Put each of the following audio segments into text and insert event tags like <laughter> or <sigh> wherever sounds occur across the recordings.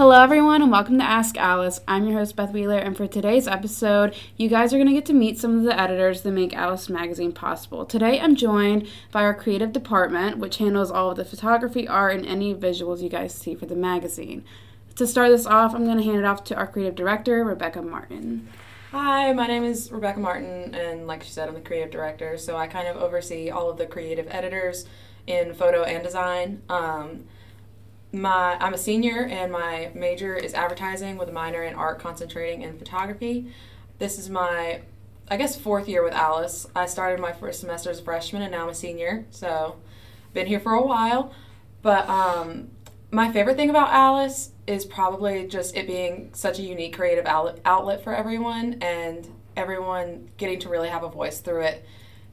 Hello, everyone, and welcome to Ask Alice. I'm your host, Beth Wheeler, and for today's episode, you guys are going to get to meet some of the editors that make Alice Magazine possible. Today, I'm joined by our creative department, which handles all of the photography, art, and any visuals you guys see for the magazine. To start this off, I'm going to hand it off to our creative director, Rebecca Martin. Hi, my name is Rebecca Martin, and like she said, I'm the creative director, so I kind of oversee all of the creative editors in photo and design. Um, my I'm a senior and my major is advertising with a minor in art concentrating in photography. This is my I guess fourth year with Alice. I started my first semester as a freshman and now I'm a senior. So been here for a while. But um, my favorite thing about Alice is probably just it being such a unique creative outlet, for everyone and everyone getting to really have a voice through it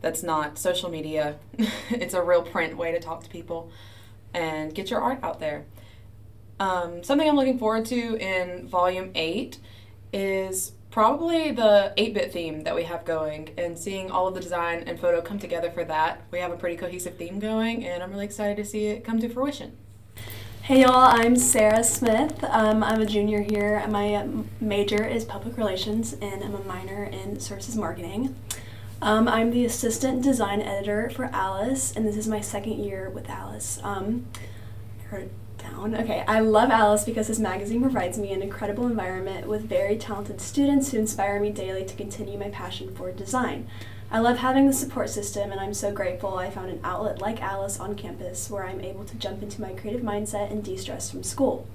that's not social media. <laughs> it's a real print way to talk to people and get your art out there. Um, something I'm looking forward to in volume 8 is probably the 8 bit theme that we have going and seeing all of the design and photo come together for that. We have a pretty cohesive theme going, and I'm really excited to see it come to fruition. Hey y'all, I'm Sarah Smith. Um, I'm a junior here. My major is public relations, and I'm a minor in services marketing. Um, I'm the assistant design editor for Alice, and this is my second year with Alice. Um, down. Okay, I love Alice because this magazine provides me an incredible environment with very talented students who inspire me daily to continue my passion for design. I love having the support system, and I'm so grateful I found an outlet like Alice on campus where I'm able to jump into my creative mindset and de stress from school.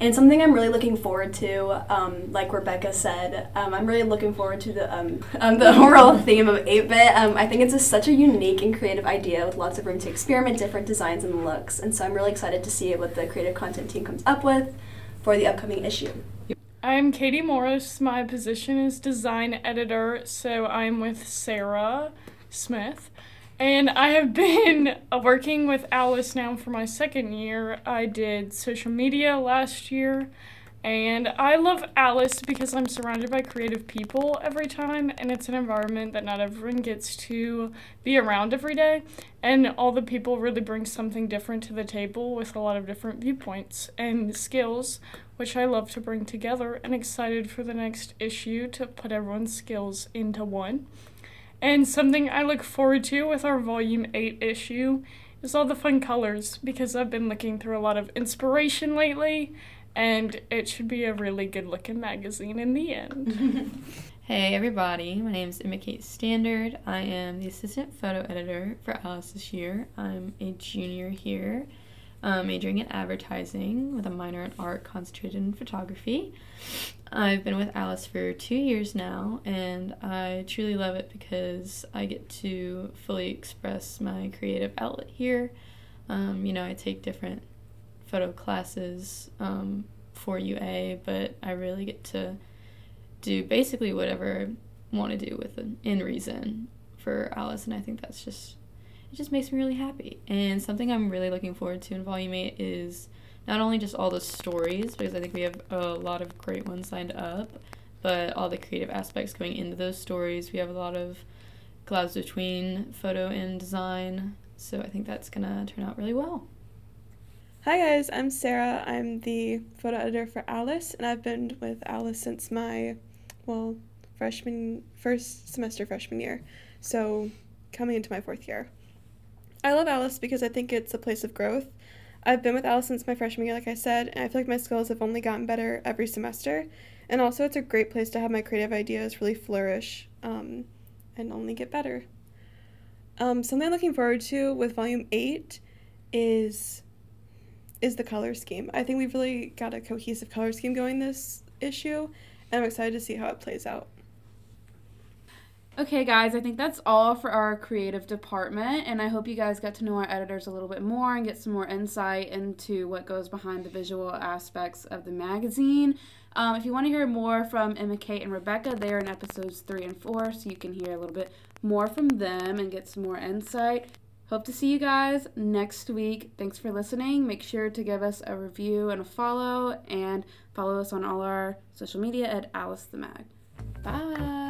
And something I'm really looking forward to, um, like Rebecca said, um, I'm really looking forward to the um, <laughs> um the overall <laughs> theme of 8-bit. Um, I think it's a, such a unique and creative idea with lots of room to experiment different designs and looks. And so I'm really excited to see what the creative content team comes up with for the upcoming issue. I'm Katie Morris. My position is design editor, so I'm with Sarah Smith. And I have been <laughs> working with Alice now for my second year. I did social media last year. And I love Alice because I'm surrounded by creative people every time, and it's an environment that not everyone gets to be around every day. And all the people really bring something different to the table with a lot of different viewpoints and skills, which I love to bring together. And excited for the next issue to put everyone's skills into one. And something I look forward to with our Volume 8 issue is all the fun colors because I've been looking through a lot of inspiration lately and it should be a really good looking magazine in the end. <laughs> hey everybody, my name is Emma Kate Standard. I am the assistant photo editor for Alice this year. I'm a junior here um, majoring in advertising with a minor in art concentrated in photography. I've been with Alice for two years now, and I truly love it because I get to fully express my creative outlet here. Um, you know, I take different photo classes um, for UA, but I really get to do basically whatever I want to do with an in reason for Alice, and I think that's just it just makes me really happy. And something I'm really looking forward to in Volume 8 is not only just all the stories, because I think we have a lot of great ones lined up, but all the creative aspects going into those stories. We have a lot of collabs between photo and design, so I think that's to turn out really well. Hi guys, I'm Sarah. I'm the photo editor for Alice, and I've been with Alice since my, well, freshman, first semester freshman year. So coming into my fourth year. I love Alice because I think it's a place of growth. I've been with Alice since my freshman year, like I said, and I feel like my skills have only gotten better every semester. And also, it's a great place to have my creative ideas really flourish um, and only get better. Um, something I'm looking forward to with Volume 8 is is the color scheme. I think we've really got a cohesive color scheme going this issue, and I'm excited to see how it plays out. Okay, guys, I think that's all for our creative department, and I hope you guys get to know our editors a little bit more and get some more insight into what goes behind the visual aspects of the magazine. Um, if you want to hear more from Emma, Kate, and Rebecca, they're in episodes three and four, so you can hear a little bit more from them and get some more insight. Hope to see you guys next week. Thanks for listening. Make sure to give us a review and a follow, and follow us on all our social media at Alice the Mag. Bye.